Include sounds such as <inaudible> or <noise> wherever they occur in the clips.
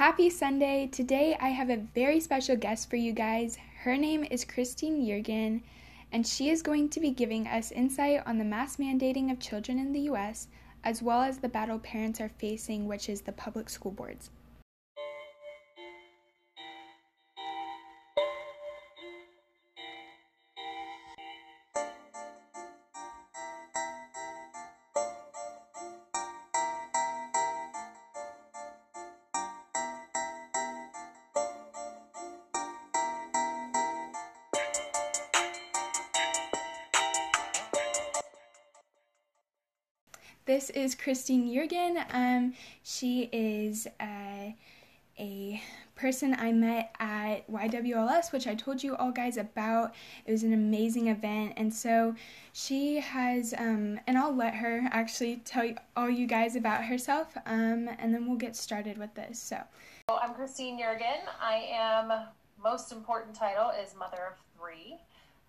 Happy Sunday! Today I have a very special guest for you guys. Her name is Christine Yeargin, and she is going to be giving us insight on the mask mandating of children in the U.S., as well as the battle parents are facing, which is the public school boards. This is Christine Yeargin. Um, she is uh, a person I met at YWLS, which I told you all guys about. It was an amazing event, and so she has, um, and I'll let her actually tell you, all you guys about herself, um, and then we'll get started with this. So, I'm Christine Yeargin. I am most important title is mother of three.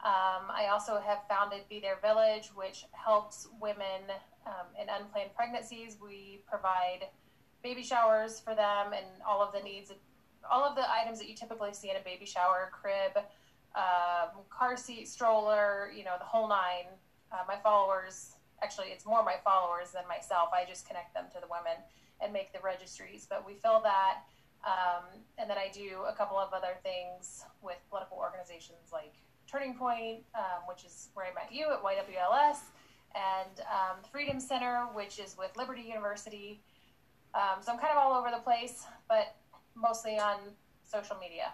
Um, I also have founded Be Their Village, which helps women um, in unplanned pregnancies. We provide baby showers for them and all of the needs, all of the items that you typically see in a baby shower crib, um, car seat, stroller, you know, the whole nine. Uh, my followers, actually, it's more my followers than myself. I just connect them to the women and make the registries. But we fill that. Um, and then I do a couple of other things with political organizations like Turning Point, um, which is where I met you at YWLS, and um, Freedom Center, which is with Liberty University. Um, so I'm kind of all over the place, but mostly on social media.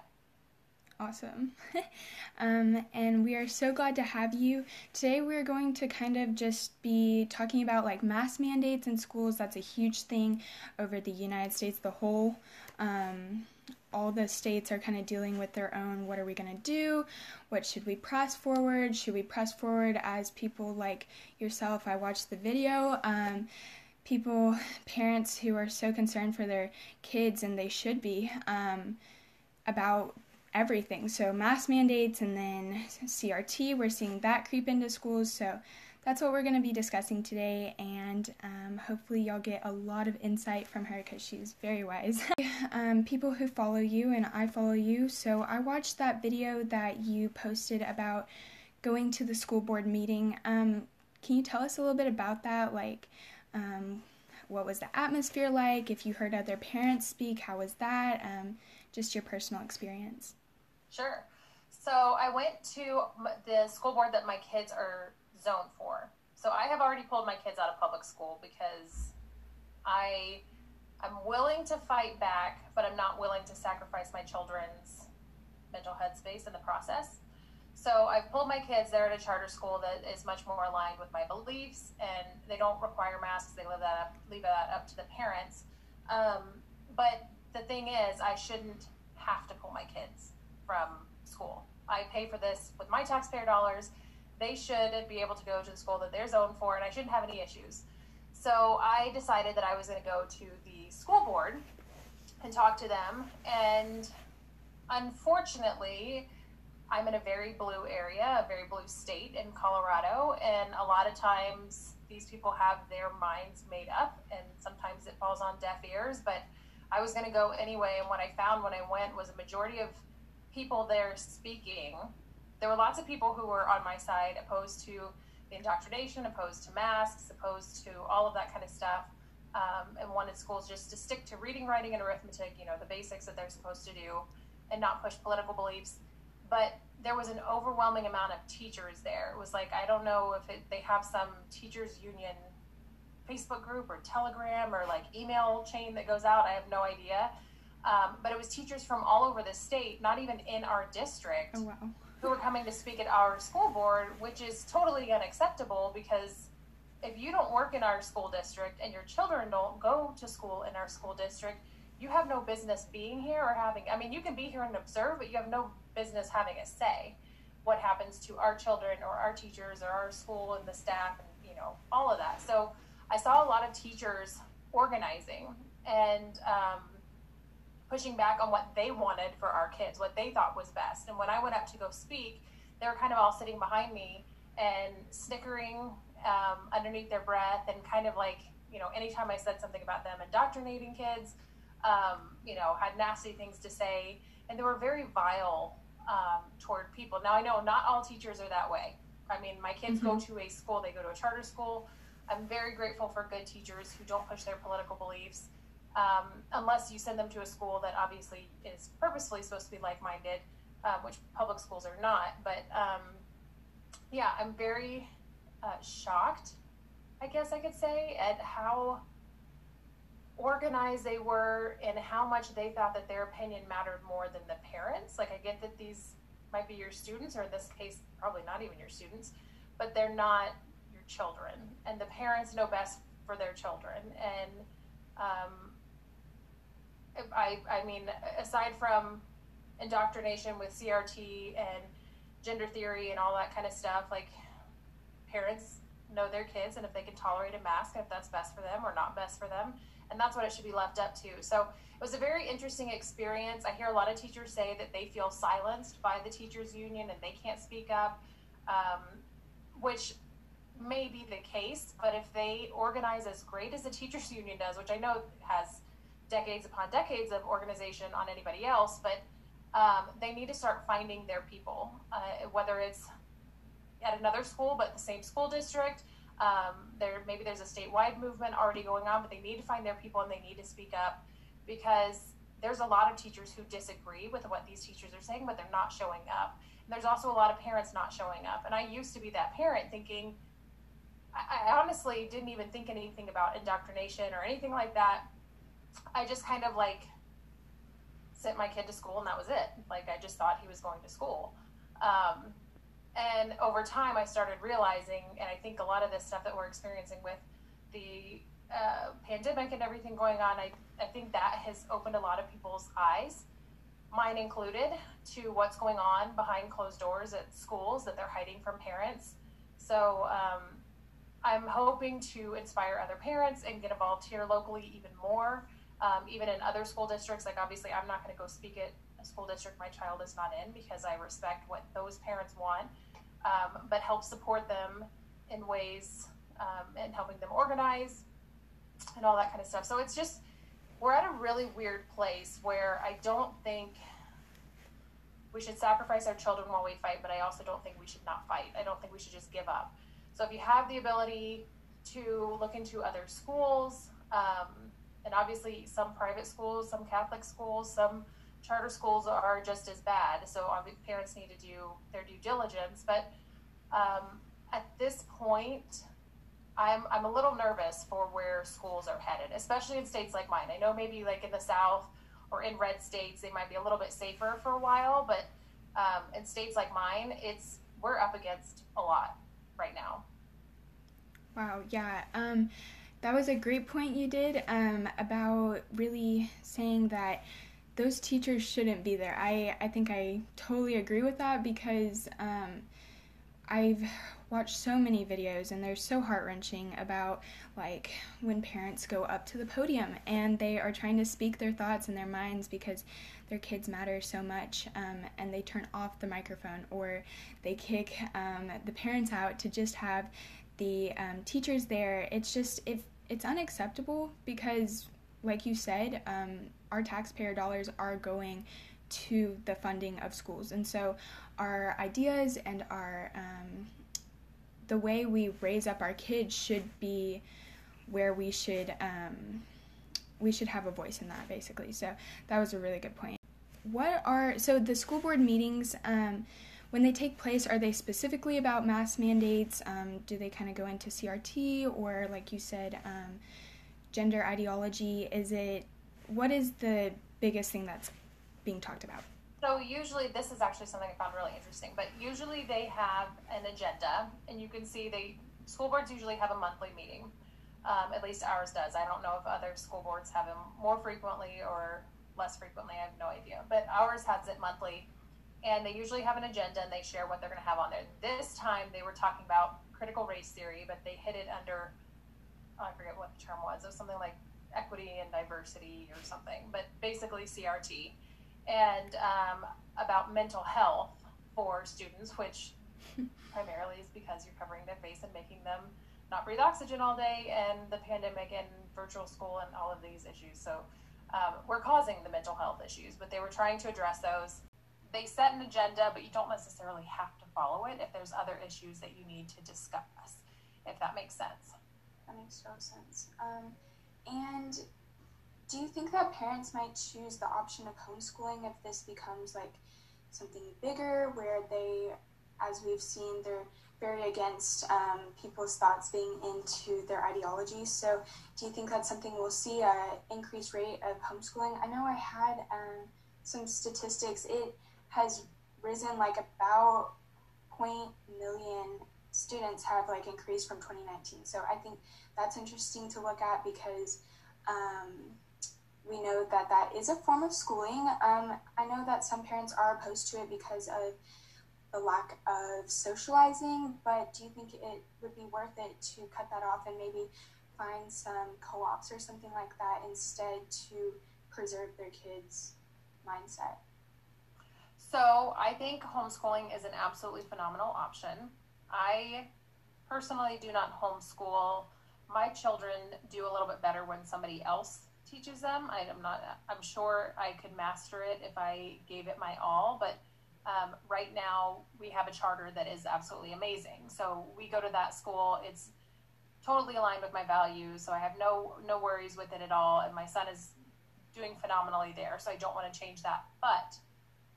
Awesome. <laughs> um, and we are so glad to have you. Today, we're going to kind of just be talking about like mask mandates in schools. That's a huge thing over the United States, the whole. Um, all the states are kind of dealing with their own what are we going to do? What should we press forward? Should we press forward as people like yourself? I watched the video. Um, people, parents who are so concerned for their kids, and they should be, um, about everything. So, mask mandates and then CRT, we're seeing that creep into schools. So, that's what we're going to be discussing today, and um, hopefully, y'all get a lot of insight from her because she's very wise. <laughs> um, people who follow you, and I follow you, so I watched that video that you posted about going to the school board meeting. Um, can you tell us a little bit about that? Like, um, what was the atmosphere like? If you heard other parents speak, how was that? Um, just your personal experience. Sure. So I went to the school board that my kids are zone for. So I have already pulled my kids out of public school because I I'm willing to fight back, but I'm not willing to sacrifice my children's mental headspace in the process. So I've pulled my kids. They're at a charter school that is much more aligned with my beliefs, and they don't require masks. They leave that up, leave that up to the parents. Um, but the thing is, I shouldn't have to pull my kids from school. I pay for this with my taxpayer dollars they should be able to go to the school that they're zoned for, and I shouldn't have any issues. So I decided that I was going to go to the school board and talk to them. And unfortunately, I'm in a very blue area, a very blue state in Colorado, and a lot of times these people have their minds made up, and sometimes it falls on deaf ears. But I was going to go anyway, and what I found when I went was a majority of people there speaking there were lots of people who were on my side, opposed to the indoctrination, opposed to masks, opposed to all of that kind of stuff, um, and wanted schools just to stick to reading, writing, and arithmetic, you know, the basics that they're supposed to do, and not push political beliefs. But there was an overwhelming amount of teachers there. It was like, I don't know if it, they have some teachers union Facebook group or Telegram or like email chain that goes out. I have no idea. Um, but it was teachers from all over the state, not even in our district. Oh, wow who are coming to speak at our school board, which is totally unacceptable because if you don't work in our school district and your children don't go to school in our school district, you have no business being here or having, I mean, you can be here and observe, but you have no business having a say what happens to our children or our teachers or our school and the staff and, you know, all of that. So I saw a lot of teachers organizing and, um, pushing back on what they wanted for our kids, what they thought was best. And when I went up to go speak, they were kind of all sitting behind me and snickering um, underneath their breath and kind of like, you know, anytime I said something about them indoctrinating kids, um, you know, had nasty things to say, and they were very vile um, toward people. Now, I know not all teachers are that way. I mean, my kids mm-hmm. go to a school, they go to a charter school. I'm very grateful for good teachers who don't push their political beliefs, um, unless you send them to a school that obviously is purposefully supposed to be like minded, uh, which public schools are not. But um, yeah, I'm very uh, shocked, I guess I could say, at how organized they were and how much they thought that their opinion mattered more than the parents. Like, I get that these might be your students, or in this case, probably not even your students, but they're not your children. And the parents know best for their children. And um, I, I mean, aside from indoctrination with CRT and gender theory and all that kind of stuff, like parents know their kids and if they can tolerate a mask, if that's best for them or not best for them and that's what it should be left up to. So it was a very interesting experience. I hear a lot of teachers say that they feel silenced by the teachers union and they can't speak up, um, which may be the case. But if they organize as great as the teachers union does, which I know has decades upon decades of organization on anybody else, but um, they need to start finding their people, uh, whether it's at another school but the same school district um, there maybe there's a statewide movement already going on, but they need to find their people and they need to speak up because there's a lot of teachers who disagree with what these teachers are saying, but they're not showing up. And there's also a lot of parents not showing up. And I used to be that parent thinking, I, I honestly didn't even think anything about indoctrination or anything like that. I just kind of like sent my kid to school and that was it. Like I just thought he was going to school. Um, and over time, I started realizing, and I think a lot of this stuff that we're experiencing with the uh, pandemic and everything going on, I, I think that has opened a lot of people's eyes, mine included, to what's going on behind closed doors at schools that they're hiding from parents. So um, I'm hoping to inspire other parents and get involved here locally even more, um, even in other school districts. Like, obviously, I'm not going to go speak at a school district my child is not in because I respect what those parents want um, but help support them in ways um, and helping them organize and all that kind of stuff. So it's just, we're at a really weird place where I don't think we should sacrifice our children while we fight, but I also don't think we should not fight. I don't think we should just give up. So if you have the ability to look into other schools, um, and obviously some private schools, some Catholic schools, some charter schools are just as bad. So parents need to do their due diligence. But um, at this point, I'm, I'm a little nervous for where schools are headed, especially in states like mine. I know maybe like in the South or in red states, they might be a little bit safer for a while, but um, in states like mine, it's we're up against a lot right now. Wow, yeah. Um, that was a great point you did um, about really saying that those teachers shouldn't be there. I, I think I totally agree with that because um, I've watched so many videos and they're so heart wrenching about like when parents go up to the podium and they are trying to speak their thoughts and their minds because their kids matter so much um, and they turn off the microphone or they kick um, the parents out to just have the um, teachers there. It's just if it's unacceptable because like you said, um, our taxpayer dollars are going to the funding of schools. And so our ideas and our um, the way we raise up our kids should be where we should um, we should have a voice in that basically. So that was a really good point. What are so the school board meetings? Um, when they take place, are they specifically about mask mandates? Um, do they kind of go into CRT or, like you said, um, gender ideology? Is it what is the biggest thing that's being talked about? So usually this is actually something I found really interesting, but usually they have an agenda and you can see they school boards usually have a monthly meeting. Um, at least ours does. I don't know if other school boards have them more frequently or less frequently. I have no idea. But ours has it monthly and they usually have an agenda and they share what they're going to have on there. This time they were talking about critical race theory, but they hit it under I forget what the term was. It was something like equity and diversity or something, but basically CRT, and um, about mental health for students, which <laughs> primarily is because you're covering their face and making them not breathe oxygen all day, and the pandemic and virtual school and all of these issues. So um, were causing the mental health issues, but they were trying to address those. They set an agenda, but you don't necessarily have to follow it if there's other issues that you need to discuss, if that makes sense. That makes total sense. Um, and do you think that parents might choose the option of homeschooling if this becomes like something bigger where they, as we've seen, they're very against um, people's thoughts being into their ideology. So, do you think that's something we'll see a increased rate of homeschooling? I know I had um, some statistics. It has risen like about point million students have like increased from 2019. So I think that's interesting to look at because um, we know that that is a form of schooling. Um, I know that some parents are opposed to it because of the lack of socializing, but do you think it would be worth it to cut that off and maybe find some co ops or something like that instead to preserve their kids' mindset? So, I think homeschooling is an absolutely phenomenal option. I personally do not homeschool. My children do a little bit better when somebody else teaches them. I am not. I'm sure I could master it if I gave it my all, but um, right now we have a charter that is absolutely amazing. So we go to that school. It's totally aligned with my values, so I have no no worries with it at all. And my son is doing phenomenally there, so I don't want to change that. But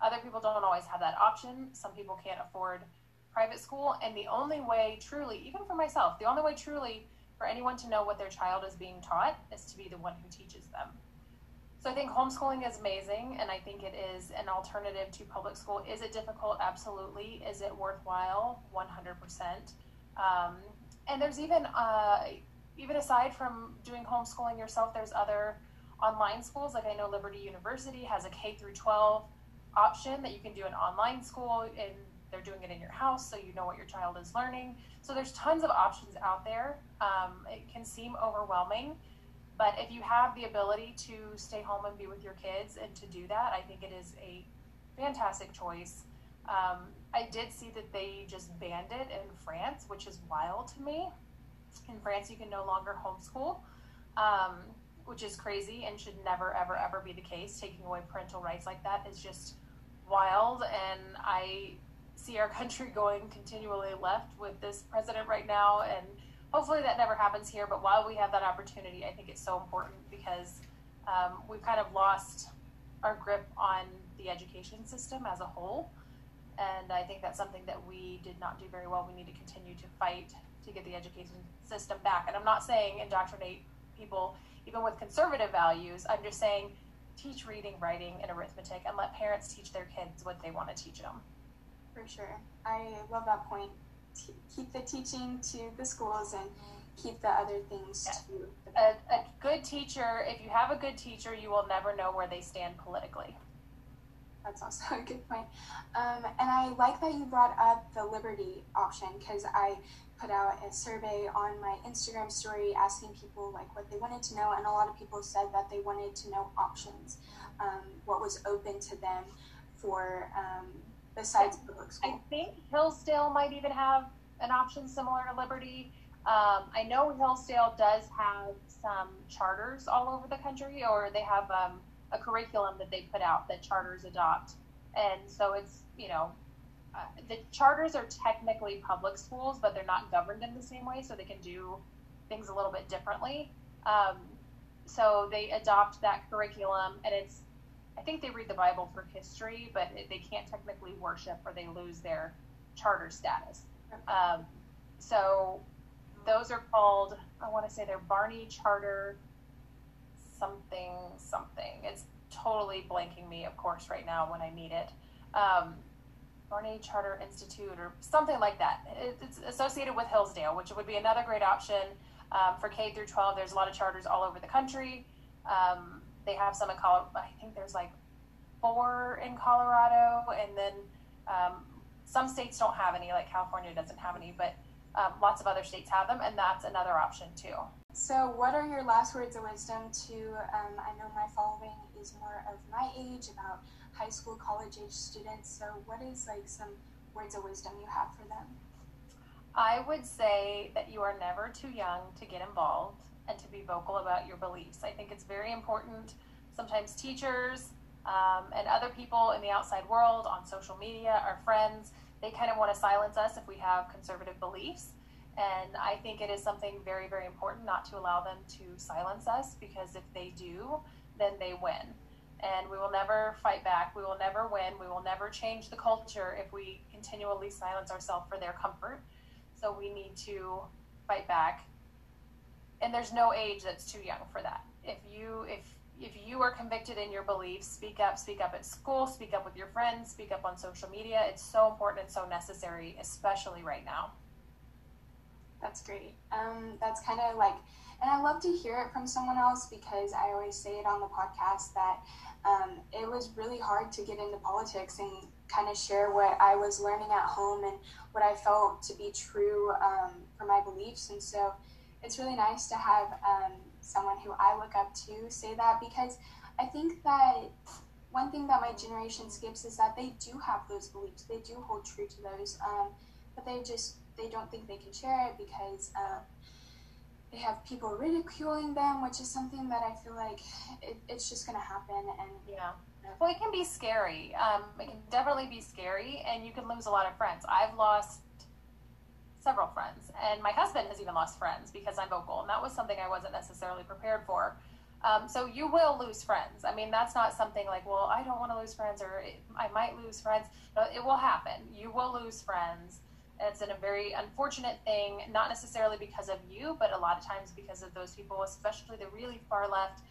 other people don't always have that option. Some people can't afford private school, and the only way, truly, even for myself, the only way, truly, for anyone to know what their child is being taught is to be the one who teaches them. So I think homeschooling is amazing, and I think it is an alternative to public school. Is it difficult? Absolutely. Is it worthwhile? 100%. Um, and there's even, uh, even aside from doing homeschooling yourself, there's other online schools. Like I know Liberty University has a K through 12 option that you can do an online school and they're doing it in your house so you know what your child is learning. So there's tons of options out there. Um, it can seem overwhelming, but if you have the ability to stay home and be with your kids and to do that, I think it is a fantastic choice. Um, I did see that they just banned it in France, which is wild to me. In France, you can no longer homeschool, um, which is crazy and should never, ever, ever be the case. Taking away parental rights like that is just wild. And I see our country <laughs> going continually left with this president right now. And hopefully that never happens here. But while we have that opportunity, I think it's so important because um, we've kind of lost our grip on the education system as a whole. And I think that's something that we did not do very well. We need to continue to fight to get the education system back. And I'm not saying indoctrinate people even with conservative values. I'm just saying teach reading, writing, and arithmetic and let parents teach their kids what they want to teach them. For sure. I love that point. keep the teaching to the schools and keep the other things to a, a good teacher, if you have a good teacher, you will never know where they stand politically. That's also <laughs> a good point. Um, and I like that you brought up the liberty option because I put out a survey on my Instagram story asking people like what they wanted to know, and a lot of people said that they wanted to know options, um, what was open to them for um, besides public school. I think Hillsdale might even have an option similar to Liberty. Um, I know Hillsdale does have some charters all over the country, or they have um, a curriculum that they put out that charters adopt. And so it's, you know, uh, the charters are technically public schools, but they're not governed in the same way, so they can do things a little bit differently. Um, so they adopt that curriculum, and it's I think they read the Bible for history, but they can't technically worship or they lose their charter status. Um, so those are called, I want to say they're Barney Charter something something. It's totally blanking me, of course, right now when I need it. Um, Barney Charter Institute or something like that. It's associated with Hillsdale, which would be another great option um, for K through 12. There's a lot of charters all over the country. Um, they have some in Colorado. I think there's like four in Colorado, and then um, some states don't have any, like California doesn't have any, but um, lots of other states have them, and that's another option too. So, what are your last words of wisdom to? Um, I know my following is more of my age, about high school, college age students. So, what is like some words of wisdom you have for them? I would say that you are never too young to get involved and to be vocal about your beliefs. I think it's very important sometimes teachers um, and other people in the outside world on social media, our friends, they kind of want to silence us if we have conservative beliefs. And I think it is something very, very important not to allow them to silence us because if they do, then they win. And we will never fight back. We will never win. We will never change the culture if we continually silence ourselves for their comfort. So we need to fight back. And there's no age that's too young for that. If you if if you are convicted in your beliefs, speak up, speak up at school, speak up with your friends, speak up on social media. It's so important and so necessary, especially right now. That's great. Um, that's kind of like, and I love to hear it from someone else because I always say it on the podcast that um, it was really hard to get into politics and kind of share what I was learning at home and what I felt to be true um, for my beliefs. And so it's really nice to have um, someone who I look up to say that because I think that one thing that my generation skips is that they do have those beliefs, they do hold true to those, um, but they just they don't think they can share it because uh, they have people ridiculing them, which is something that I feel like it, it's just going to happen. And yeah, well, it can be scary. Um, it can definitely be scary, and you can lose a lot of friends. I've lost several friends, and my husband has even lost friends because I'm vocal, and that was something I wasn't necessarily prepared for. Um, so you will lose friends. I mean, that's not something like, well, I don't want to lose friends, or I might lose friends. No, it will happen. You will lose friends. It's a very unfortunate thing, not necessarily because of you, but a lot of times because of those people, especially the really far left.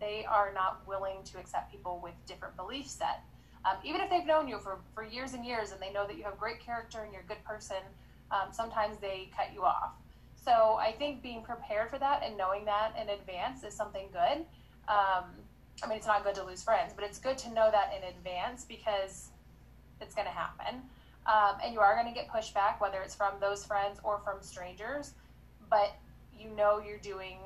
They are not willing to accept people with different belief set. Um, even if they've known you for, for years and years and they know that you have great character and you're a good person, um, sometimes they cut you off. So I think being prepared for that and knowing that in advance is something good. Um, I mean, it's not good to lose friends, but it's good to know that in advance because it's going to happen. Um, and you are going to get pushback, whether it's from those friends or from strangers, but you know you're doing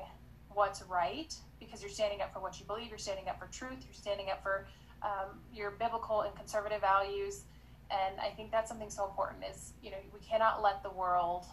what's right because you're standing up for what you believe, you're standing up for truth, you're standing up for um, your biblical and conservative values. And I think that's something so important is, you know, we cannot let the world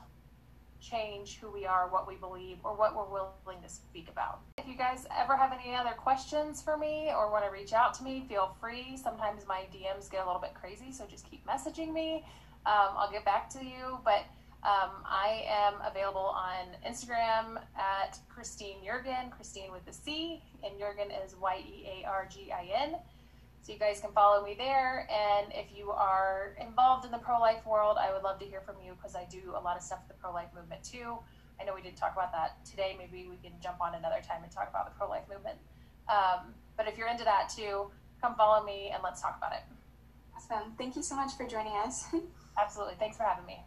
change who we are, what we believe, or what we're willing to speak about. If you guys ever have any other questions for me or want to reach out to me, feel free. Sometimes my DMs get a little bit crazy, so just keep messaging me. Um, I'll get back to you, but um, I am available on Instagram at Christine Yeargin, Christine with the C, and Yeargin is Y E A R G I N. So you guys can follow me there. And if you are involved in the pro life world, I would love to hear from you because I do a lot of stuff with the pro life movement too. I know we didn't talk about that today. Maybe we can jump on another time and talk about the pro life movement. Um, but if you're into that too, come follow me and let's talk about it. Awesome. Thank you so much for joining us. <laughs> Absolutely. Thanks for having me.